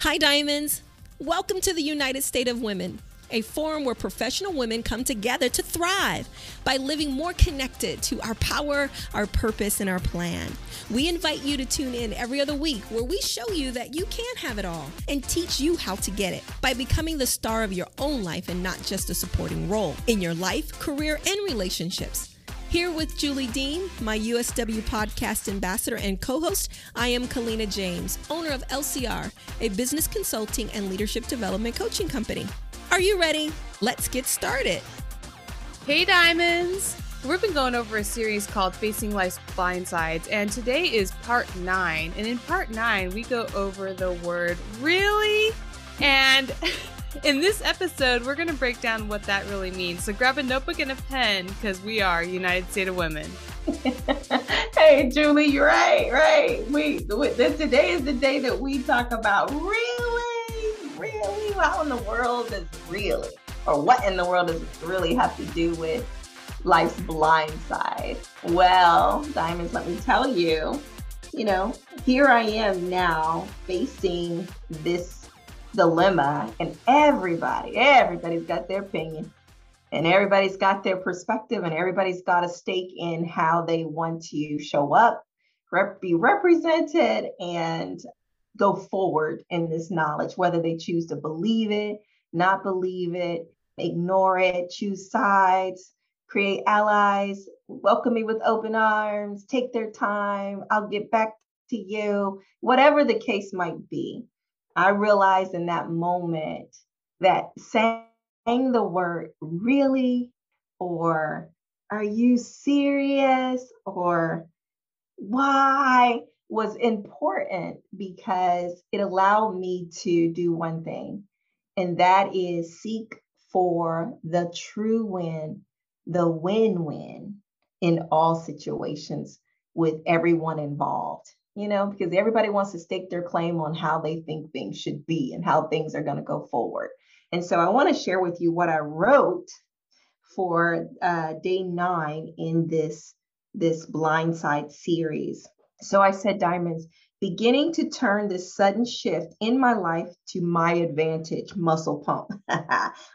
Hi, Diamonds. Welcome to the United State of Women, a forum where professional women come together to thrive by living more connected to our power, our purpose, and our plan. We invite you to tune in every other week where we show you that you can have it all and teach you how to get it by becoming the star of your own life and not just a supporting role in your life, career, and relationships. Here with Julie Dean, my USW podcast ambassador and co host, I am Kalina James, owner of LCR, a business consulting and leadership development coaching company. Are you ready? Let's get started. Hey, Diamonds! We've been going over a series called Facing Life's Blind Sides, and today is part nine. And in part nine, we go over the word really and In this episode, we're going to break down what that really means. So grab a notebook and a pen because we are United State of Women. hey, Julie, you're right, right. We, this, today is the day that we talk about really, really, how in the world is really, or what in the world does really have to do with life's blind side? Well, Diamonds, let me tell you, you know, here I am now facing this dilemma and everybody everybody's got their opinion and everybody's got their perspective and everybody's got a stake in how they want to show up rep- be represented and go forward in this knowledge whether they choose to believe it not believe it ignore it choose sides create allies welcome me with open arms take their time i'll get back to you whatever the case might be I realized in that moment that saying the word really? or are you serious? or why? was important because it allowed me to do one thing, and that is seek for the true win, the win win in all situations with everyone involved you know, because everybody wants to stake their claim on how they think things should be and how things are going to go forward. And so I want to share with you what I wrote for uh, day nine in this this blindside series. So I said, Diamonds, beginning to turn this sudden shift in my life to my advantage, muscle pump.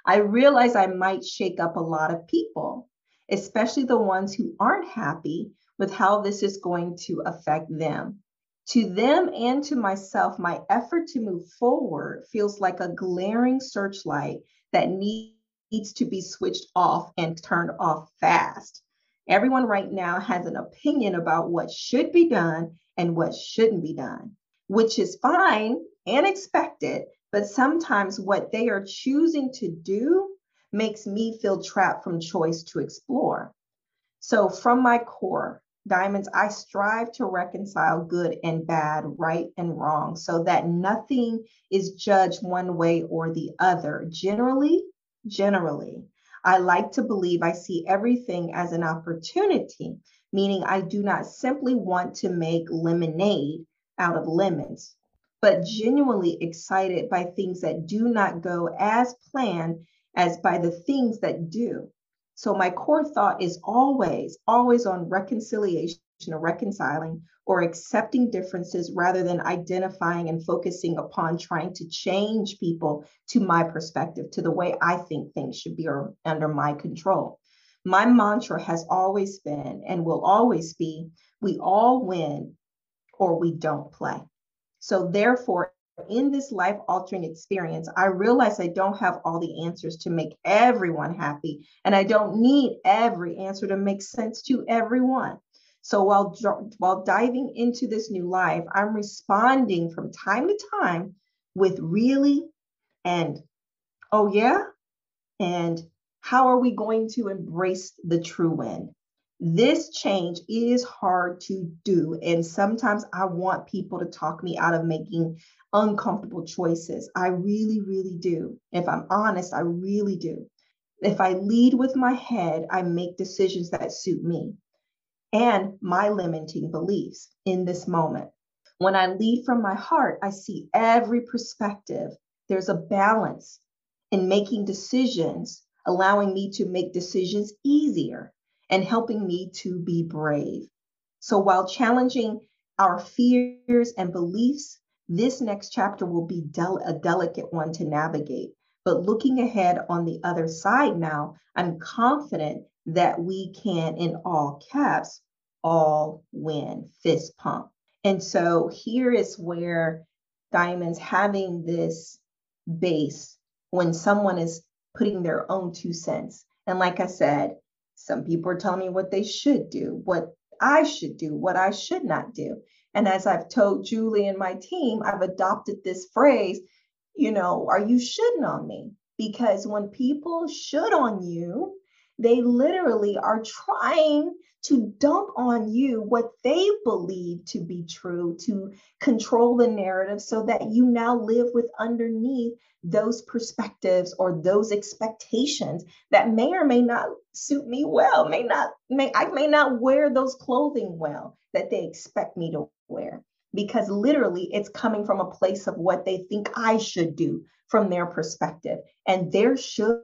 I realize I might shake up a lot of people, especially the ones who aren't happy with how this is going to affect them. To them and to myself, my effort to move forward feels like a glaring searchlight that needs to be switched off and turned off fast. Everyone right now has an opinion about what should be done and what shouldn't be done, which is fine and expected, but sometimes what they are choosing to do makes me feel trapped from choice to explore. So, from my core, Diamonds, I strive to reconcile good and bad, right and wrong, so that nothing is judged one way or the other. Generally, generally, I like to believe I see everything as an opportunity, meaning I do not simply want to make lemonade out of lemons, but genuinely excited by things that do not go as planned as by the things that do. So my core thought is always, always on reconciliation or reconciling or accepting differences rather than identifying and focusing upon trying to change people to my perspective, to the way I think things should be or under my control. My mantra has always been and will always be we all win or we don't play. So, therefore, in this life altering experience, I realize I don't have all the answers to make everyone happy, and I don't need every answer to make sense to everyone. So while while diving into this new life, I'm responding from time to time with really and oh yeah, and how are we going to embrace the true win? This change is hard to do. And sometimes I want people to talk me out of making uncomfortable choices. I really, really do. If I'm honest, I really do. If I lead with my head, I make decisions that suit me and my limiting beliefs in this moment. When I lead from my heart, I see every perspective. There's a balance in making decisions, allowing me to make decisions easier and helping me to be brave. So while challenging our fears and beliefs, This next chapter will be del- a delicate one to navigate. But looking ahead on the other side now, I'm confident that we can, in all caps, all win, fist pump. And so here is where diamonds having this base when someone is putting their own two cents. And like I said, some people are telling me what they should do, what I should do, what I should not do. And as I've told Julie and my team, I've adopted this phrase, you know, are you shoulding on me? Because when people should on you, they literally are trying to dump on you what they believe to be true, to control the narrative so that you now live with underneath those perspectives or those expectations that may or may not suit me well, may not may I may not wear those clothing well that they expect me to wear because literally it's coming from a place of what they think I should do from their perspective. And their should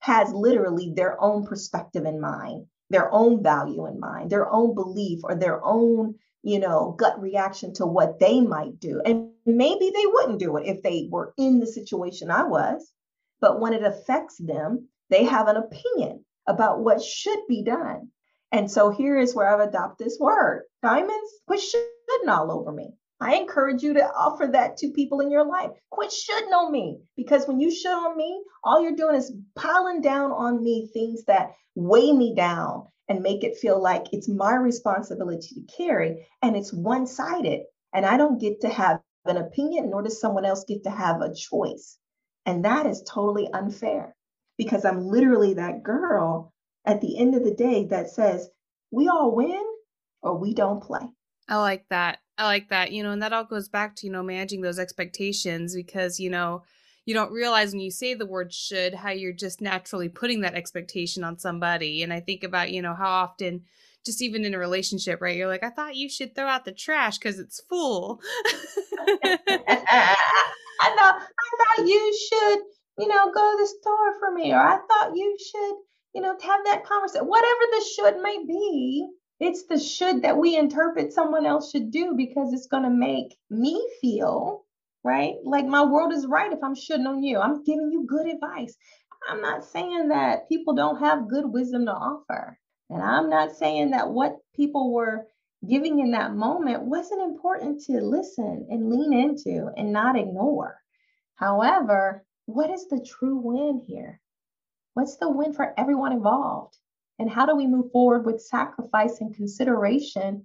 has literally their own perspective in mind their own value in mind, their own belief or their own, you know, gut reaction to what they might do. And maybe they wouldn't do it if they were in the situation I was. But when it affects them, they have an opinion about what should be done. And so here is where I've adopted this word diamonds, quit shooting all over me. I encourage you to offer that to people in your life. Quit shooting on me because when you shoot on me, all you're doing is piling down on me things that weigh me down and make it feel like it's my responsibility to carry and it's one sided. And I don't get to have an opinion, nor does someone else get to have a choice. And that is totally unfair because I'm literally that girl at the end of the day that says, we all win or we don't play. I like that. I like that. You know, and that all goes back to, you know, managing those expectations because, you know, you don't realize when you say the word should how you're just naturally putting that expectation on somebody. And I think about, you know, how often just even in a relationship, right? You're like, I thought you should throw out the trash because it's full. I thought I thought you should, you know, go to the store for me, or I thought you should, you know, have that conversation. Whatever the should may be, it's the should that we interpret someone else should do because it's going to make me feel right? Like my world is right if i'm shoulding on you. I'm giving you good advice. I'm not saying that people don't have good wisdom to offer. And i'm not saying that what people were giving in that moment wasn't important to listen and lean into and not ignore. However what is the true win here? What's the win for everyone involved and how do we move forward with sacrifice and consideration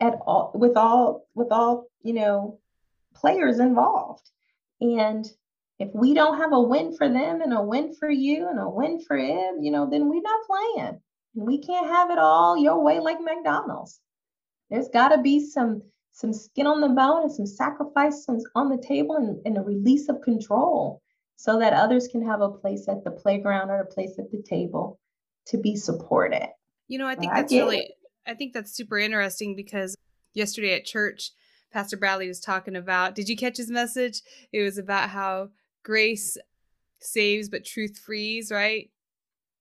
at all with all with all you know players involved? And if we don't have a win for them and a win for you and a win for him you know then we're not playing. And we can't have it all your way like mcdonald's. There's got to be some some skin on the bone and some sacrifice on the table and, and a release of control so that others can have a place at the playground or a place at the table to be supported. You know, I think that's really, I think that's super interesting because yesterday at church, Pastor Bradley was talking about, did you catch his message? It was about how grace saves, but truth frees, right?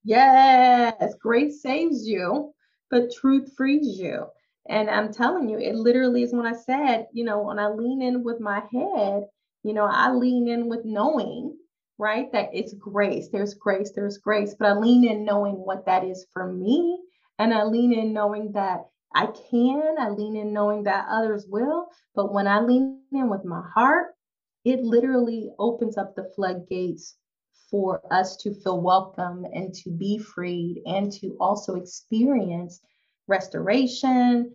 Yes, grace saves you, but truth frees you. And I'm telling you, it literally is when I said, you know, when I lean in with my head, you know, I lean in with knowing right? That it's grace. There's grace, there's grace. But I lean in knowing what that is for me. And I lean in knowing that I can. I lean in knowing that others will. But when I lean in with my heart, it literally opens up the floodgates for us to feel welcome and to be freed and to also experience restoration,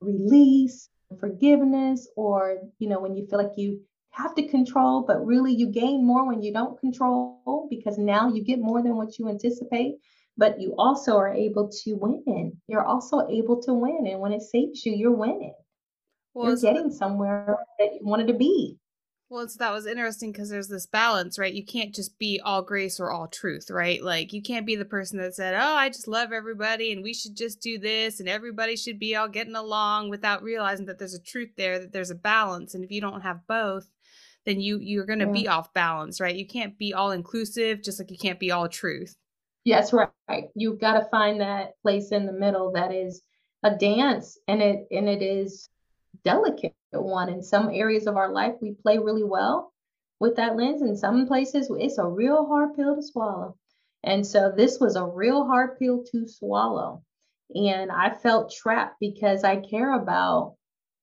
release, forgiveness, or, you know, when you feel like you have to control, but really you gain more when you don't control because now you get more than what you anticipate. But you also are able to win. You're also able to win. And when it saves you, you're winning. Well, you're getting somewhere that you wanted to be. Well, so that was interesting because there's this balance, right? You can't just be all grace or all truth, right? Like you can't be the person that said, "Oh, I just love everybody and we should just do this and everybody should be all getting along" without realizing that there's a truth there, that there's a balance, and if you don't have both, then you you're going to yeah. be off balance, right? You can't be all inclusive just like you can't be all truth. Yes, right. You've got to find that place in the middle that is a dance and it and it is delicate one. In some areas of our life, we play really well with that lens. In some places, it's a real hard pill to swallow. And so this was a real hard pill to swallow. And I felt trapped because I care about,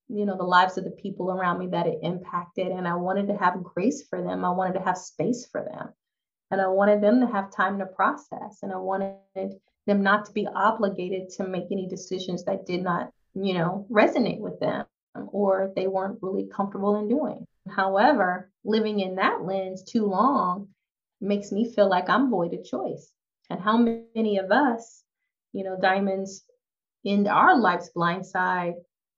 you know, the lives of the people around me that it impacted. And I wanted to have grace for them. I wanted to have space for them. And I wanted them to have time to process. And I wanted them not to be obligated to make any decisions that did not, you know, resonate with them or they weren't really comfortable in doing. However, living in that lens too long makes me feel like I'm void of choice. And how many of us, you know, diamonds in our life's blind side,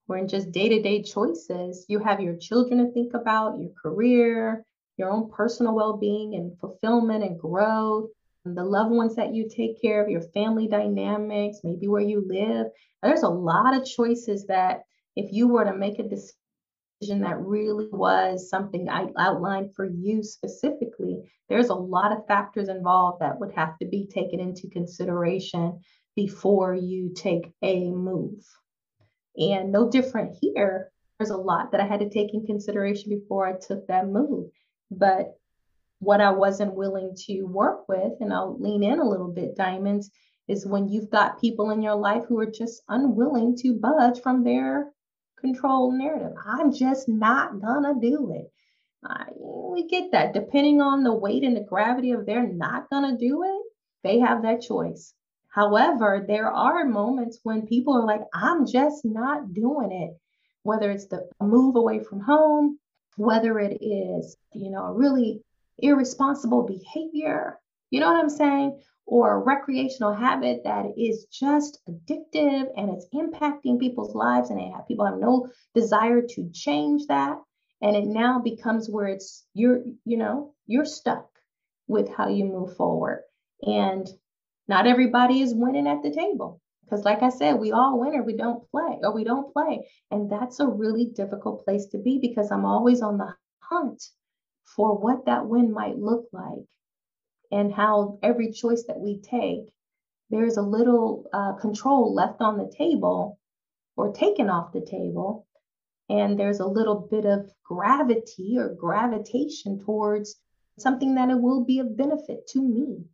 we're in just day to day choices. You have your children to think about, your career, your own personal well being and fulfillment and growth, and the loved ones that you take care of, your family dynamics, maybe where you live. There's a lot of choices that if you were to make a decision that really was something I outlined for you specifically, there's a lot of factors involved that would have to be taken into consideration before you take a move. And no different here. There's a lot that I had to take in consideration before I took that move. But what I wasn't willing to work with, and I'll lean in a little bit, Diamonds, is when you've got people in your life who are just unwilling to budge from their control narrative. I'm just not gonna do it. I, we get that. Depending on the weight and the gravity of they're not gonna do it, they have that choice. However, there are moments when people are like, I'm just not doing it. Whether it's the move away from home, whether it is, you know, a really irresponsible behavior, you know what I'm saying? or a recreational habit that is just addictive and it's impacting people's lives and they have, people have no desire to change that and it now becomes where it's you're you know you're stuck with how you move forward and not everybody is winning at the table because like i said we all win or we don't play or we don't play and that's a really difficult place to be because i'm always on the hunt for what that win might look like and how every choice that we take, there's a little uh, control left on the table or taken off the table. And there's a little bit of gravity or gravitation towards something that it will be of benefit to me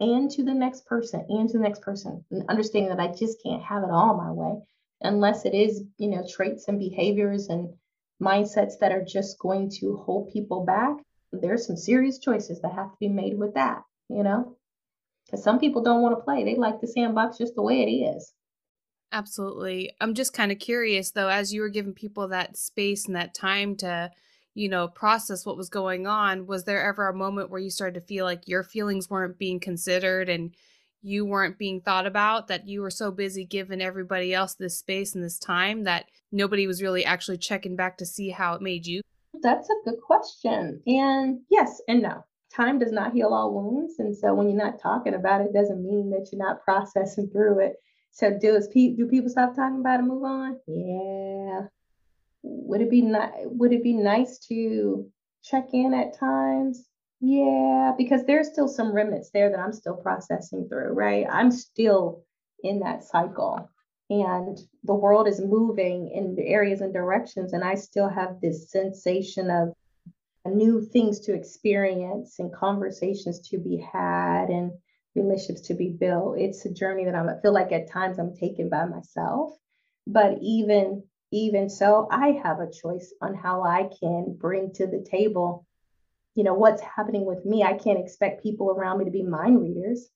and to the next person and to the next person. And understanding that I just can't have it all my way unless it is, you know, traits and behaviors and mindsets that are just going to hold people back there's some serious choices that have to be made with that, you know? Because some people don't want to play. They like the sandbox just the way it is. Absolutely. I'm just kind of curious though, as you were giving people that space and that time to, you know, process what was going on, was there ever a moment where you started to feel like your feelings weren't being considered and you weren't being thought about, that you were so busy giving everybody else this space and this time that nobody was really actually checking back to see how it made you that's a good question. And yes and no. Time does not heal all wounds. And so when you're not talking about it, doesn't mean that you're not processing through it. So do, do people stop talking about it and move on? Yeah. Would it be ni- would it be nice to check in at times? Yeah, because there's still some remnants there that I'm still processing through, right? I'm still in that cycle and the world is moving in areas and directions and i still have this sensation of new things to experience and conversations to be had and relationships to be built it's a journey that I'm, i feel like at times i'm taken by myself but even even so i have a choice on how i can bring to the table you know what's happening with me. I can't expect people around me to be mind readers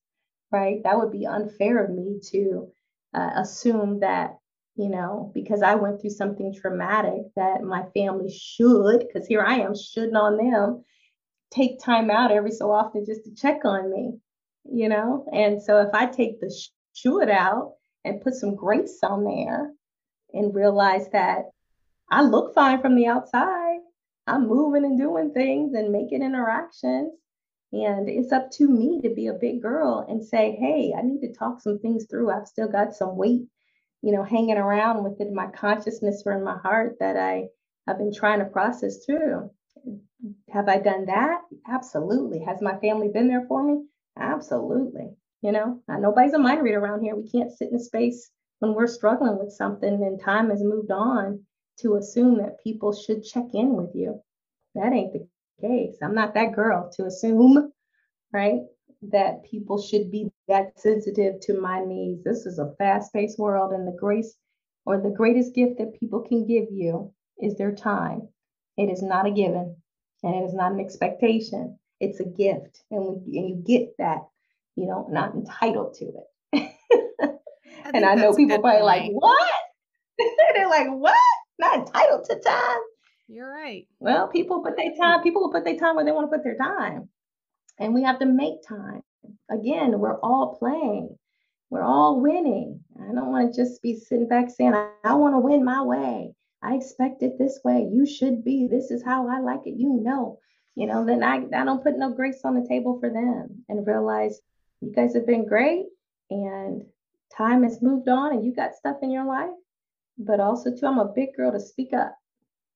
right? That would be unfair of me to uh, assume that you know because i went through something traumatic that my family should because here i am shouldn't on them take time out every so often just to check on me you know? And so if i take the should out and put some grace on there and realize that i look fine from the outside i'm moving and doing things and making interactions and it's up to me to be a big girl and say, hey, I need to talk some things through. I've still got some weight, you know, hanging around within my consciousness or in my heart that I have been trying to process through. Have I done that? Absolutely. Has my family been there for me? Absolutely. You know, nobody's a mind reader around here. We can't sit in a space when we're struggling with something and time has moved on to assume that people should check in with you. That ain't the case. I'm not that girl to assume, right, that people should be that sensitive to my needs. This is a fast-paced world, and the grace or the greatest gift that people can give you is their time. It is not a given, and it is not an expectation. It's a gift, and, we, and you get that. You know, not entitled to it. I and I know people probably like, what? They're like, what? Not entitled to time. You're right. Well, people put their time, people will put their time where they want to put their time. And we have to make time. Again, we're all playing. We're all winning. I don't want to just be sitting back saying, I, I want to win my way. I expect it this way. You should be. This is how I like it. You know, you know, then I, I don't put no grace on the table for them and realize you guys have been great and time has moved on and you got stuff in your life. But also, too, I'm a big girl to speak up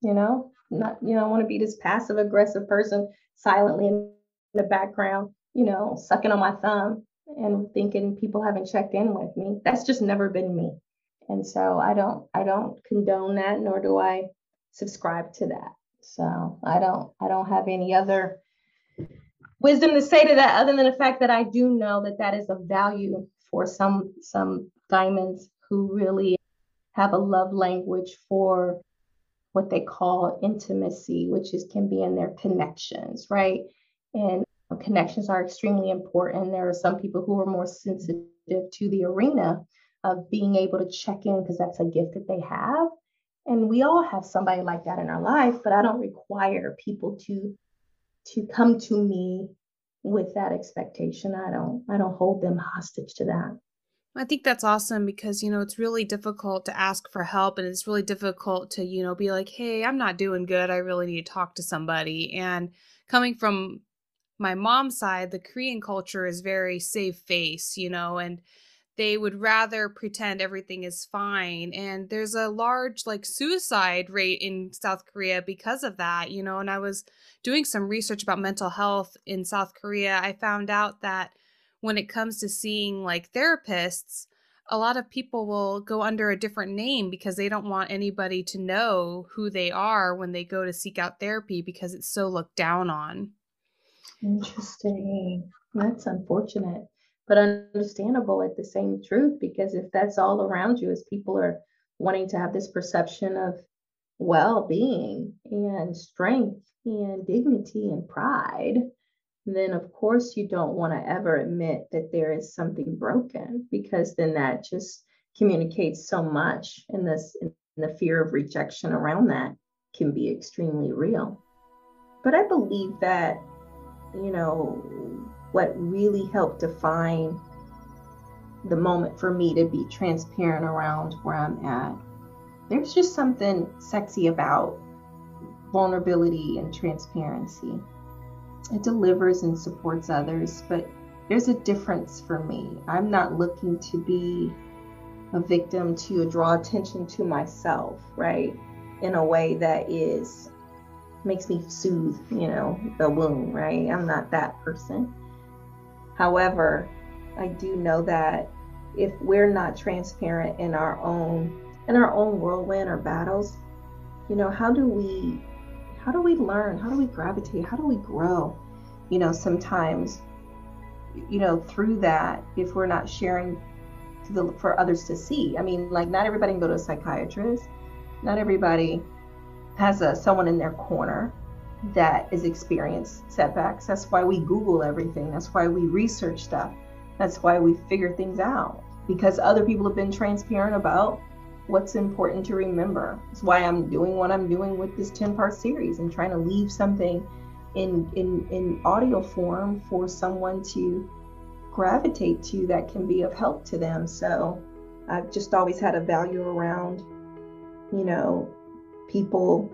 you know, not, you know, I want to be this passive aggressive person silently in the background, you know, sucking on my thumb and thinking people haven't checked in with me. That's just never been me. And so I don't I don't condone that nor do I subscribe to that. So I don't I don't have any other wisdom to say to that other than the fact that I do know that that is of value for some some diamonds who really have a love language for what they call intimacy, which is can be in their connections, right? And connections are extremely important. There are some people who are more sensitive to the arena of being able to check in because that's a gift that they have. And we all have somebody like that in our life, but I don't require people to to come to me with that expectation. I don't I don't hold them hostage to that. I think that's awesome because, you know, it's really difficult to ask for help and it's really difficult to, you know, be like, hey, I'm not doing good. I really need to talk to somebody. And coming from my mom's side, the Korean culture is very safe face, you know, and they would rather pretend everything is fine. And there's a large, like, suicide rate in South Korea because of that, you know. And I was doing some research about mental health in South Korea. I found out that when it comes to seeing like therapists, a lot of people will go under a different name because they don't want anybody to know who they are when they go to seek out therapy because it's so looked down on. Interesting. That's unfortunate, but understandable at the same truth because if that's all around you as people are wanting to have this perception of well-being and strength and dignity and pride, then of course you don't want to ever admit that there is something broken because then that just communicates so much and this and the fear of rejection around that can be extremely real. But i believe that you know what really helped define the moment for me to be transparent around where i'm at there's just something sexy about vulnerability and transparency it delivers and supports others, but there's a difference for me. I'm not looking to be a victim to draw attention to myself, right? In a way that is makes me soothe, you know, the wound, right? I'm not that person. However, I do know that if we're not transparent in our own in our own whirlwind or battles, you know, how do we how do we learn? How do we gravitate? How do we grow? You know, sometimes, you know, through that, if we're not sharing the, for others to see. I mean, like not everybody can go to a psychiatrist. Not everybody has a someone in their corner that is experienced setbacks. That's why we Google everything. That's why we research stuff. That's why we figure things out because other people have been transparent about what's important to remember. It's why I'm doing what I'm doing with this 10 part series and trying to leave something in, in, in audio form for someone to gravitate to that can be of help to them. So I've just always had a value around, you know, people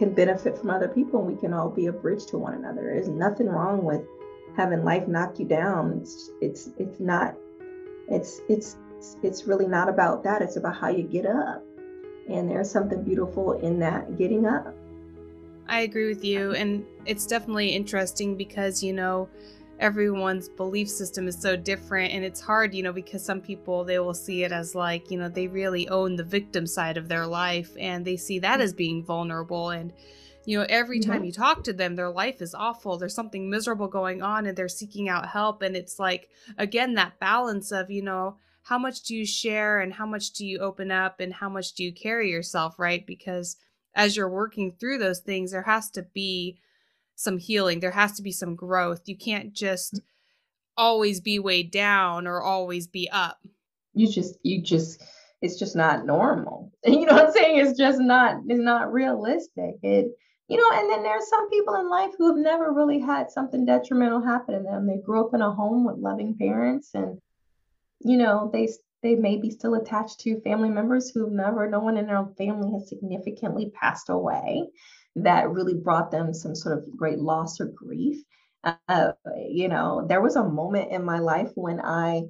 can benefit from other people and we can all be a bridge to one another. There's nothing wrong with having life knock you down. It's it's it's not it's it's it's really not about that. It's about how you get up. And there's something beautiful in that getting up. I agree with you. And it's definitely interesting because, you know, everyone's belief system is so different and it's hard you know because some people they will see it as like you know they really own the victim side of their life and they see that as being vulnerable and you know every mm-hmm. time you talk to them their life is awful there's something miserable going on and they're seeking out help and it's like again that balance of you know how much do you share and how much do you open up and how much do you carry yourself right? Because as you're working through those things there has to be some healing. There has to be some growth. You can't just mm. always be weighed down or always be up. You just you just it's just not normal. You know what I'm saying? It's just not it's not realistic. It you know, and then there's some people in life who have never really had something detrimental happen to them. They grew up in a home with loving parents and you know, they they may be still attached to family members who've never no one in their family has significantly passed away that really brought them some sort of great loss or grief. Uh, you know, there was a moment in my life when I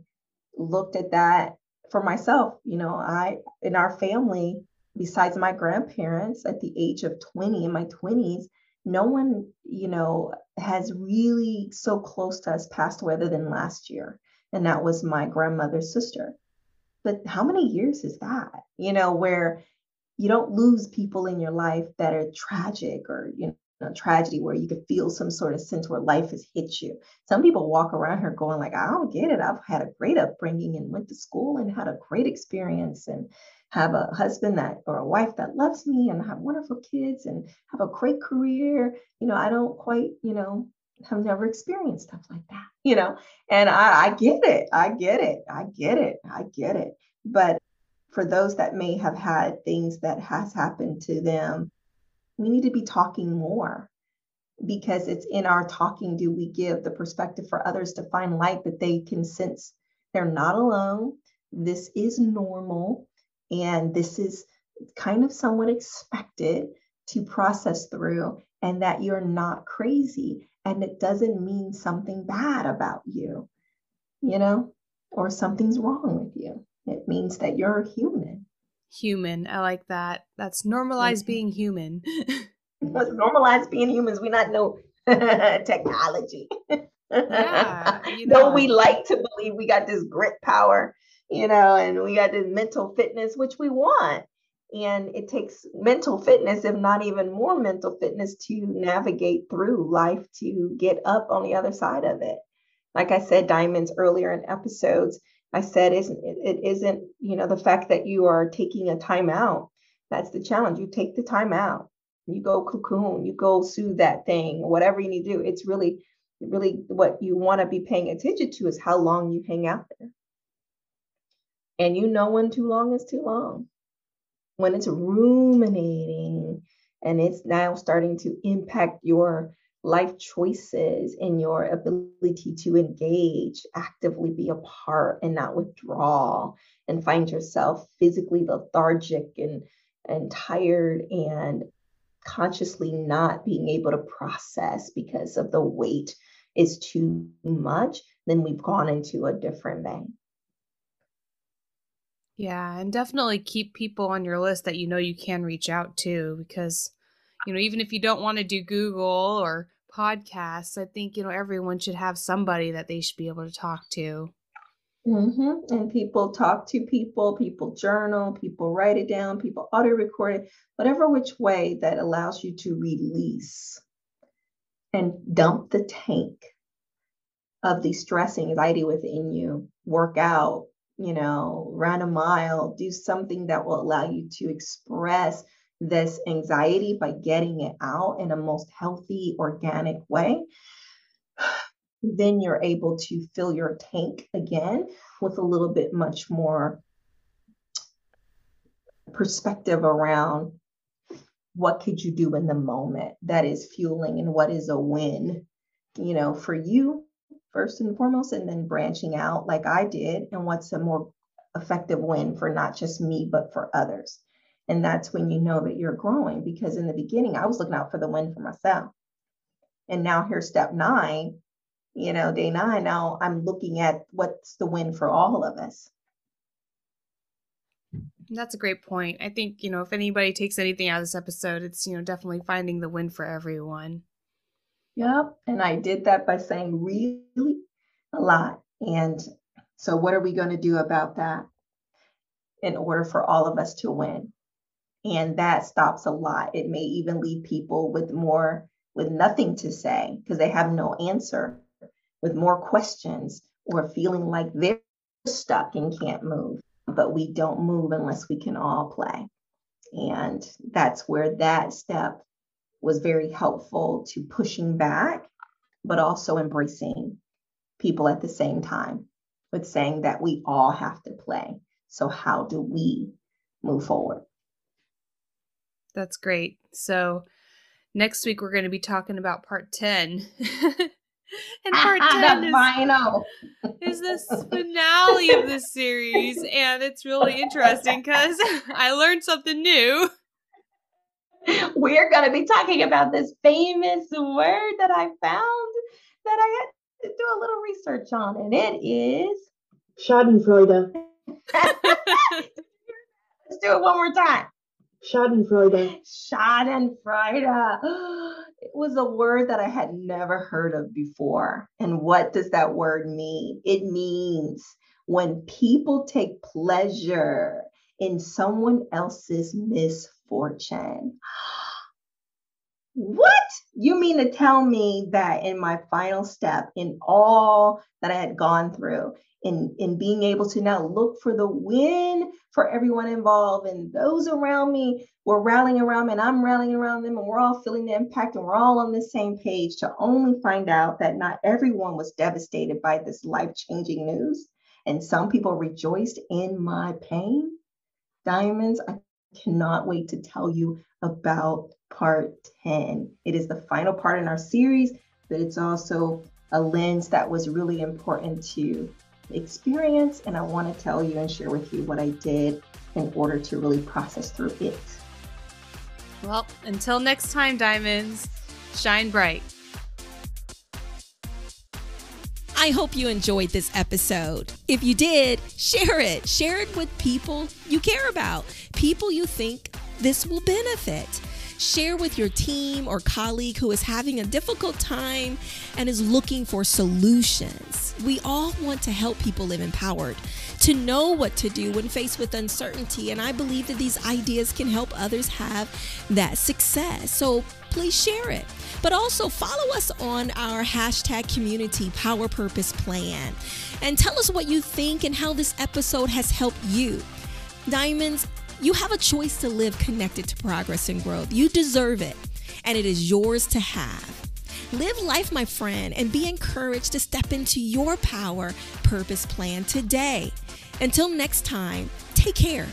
looked at that for myself. You know, I, in our family, besides my grandparents at the age of 20, in my 20s, no one, you know, has really so close to us passed away other than last year. And that was my grandmother's sister. But how many years is that? You know, where you don't lose people in your life that are tragic or you know tragedy where you could feel some sort of sense where life has hit you. Some people walk around here going like i don't get it. I've had a great upbringing and went to school and had a great experience and have a husband that or a wife that loves me and have wonderful kids and have a great career. You know i don't quite you know have never experienced stuff like that you know? And i, I get it. I get it. I get it. I get it. But for those that may have had things that has happened to them, we need to be talking more because it's in our talking do we give the perspective for others to find light that they can sense they're not alone. This is normal and this is kind of somewhat expected to process through and that you're not crazy and it doesn't mean something bad about you, you know, or something's wrong with you. It means that you're human. Human. I like that. That's normalized mm-hmm. being human. Let's normalize being humans. We not know technology. Yeah, you know. Though we like to believe we got this grit power, you know, and we got this mental fitness, which we want. And it takes mental fitness, if not even more mental fitness, to navigate through life to get up on the other side of it. Like I said, diamonds earlier in episodes, I said isn't it isn't you know the fact that you are taking a time out. That's the challenge. You take the time out. You go cocoon. You go soothe that thing. Whatever you need to do. It's really really what you want to be paying attention to is how long you hang out there. And you know when too long is too long. When it's ruminating and it's now starting to impact your life choices and your ability to engage, actively be a part and not withdraw and find yourself physically lethargic and, and tired and consciously not being able to process because of the weight is too much, then we've gone into a different vein. Yeah, and definitely keep people on your list that you know you can reach out to because you know, even if you don't want to do Google or podcasts, I think, you know, everyone should have somebody that they should be able to talk to. Mm-hmm. And people talk to people, people journal, people write it down, people audio record it, whatever which way that allows you to release and dump the tank of the stress anxiety within you, work out, you know, run a mile, do something that will allow you to express this anxiety by getting it out in a most healthy, organic way, then you're able to fill your tank again with a little bit much more perspective around what could you do in the moment that is fueling and what is a win you know for you first and foremost and then branching out like i did and what's a more effective win for not just me but for others and that's when you know that you're growing because in the beginning, I was looking out for the win for myself. And now here's step nine, you know, day nine. Now I'm looking at what's the win for all of us. That's a great point. I think, you know, if anybody takes anything out of this episode, it's, you know, definitely finding the win for everyone. Yep. And I did that by saying really a lot. And so, what are we going to do about that in order for all of us to win? And that stops a lot. It may even leave people with more, with nothing to say because they have no answer, with more questions or feeling like they're stuck and can't move. But we don't move unless we can all play. And that's where that step was very helpful to pushing back, but also embracing people at the same time with saying that we all have to play. So, how do we move forward? That's great. So, next week we're going to be talking about part 10. and part 10 is, final. is the finale of this series. And it's really interesting because I learned something new. We're going to be talking about this famous word that I found that I had to do a little research on, and it is Schadenfreude. Let's do it one more time. Schadenfreude. Schadenfreude. It was a word that I had never heard of before. And what does that word mean? It means when people take pleasure in someone else's misfortune. What? You mean to tell me that in my final step, in all that I had gone through, in, in being able to now look for the win for everyone involved and those around me were rallying around me and I'm rallying around them and we're all feeling the impact and we're all on the same page to only find out that not everyone was devastated by this life-changing news and some people rejoiced in my pain. Diamonds, I cannot wait to tell you about part 10. It is the final part in our series, but it's also a lens that was really important to experience. And I want to tell you and share with you what I did in order to really process through it. Well, until next time, Diamonds, shine bright. I hope you enjoyed this episode. If you did, share it. Share it with people you care about, people you think this will benefit. Share with your team or colleague who is having a difficult time and is looking for solutions. We all want to help people live empowered, to know what to do when faced with uncertainty. And I believe that these ideas can help others have that success. So please share it. But also follow us on our hashtag community power purpose plan and tell us what you think and how this episode has helped you. Diamonds, you have a choice to live connected to progress and growth. You deserve it, and it is yours to have. Live life, my friend, and be encouraged to step into your power purpose plan today. Until next time, take care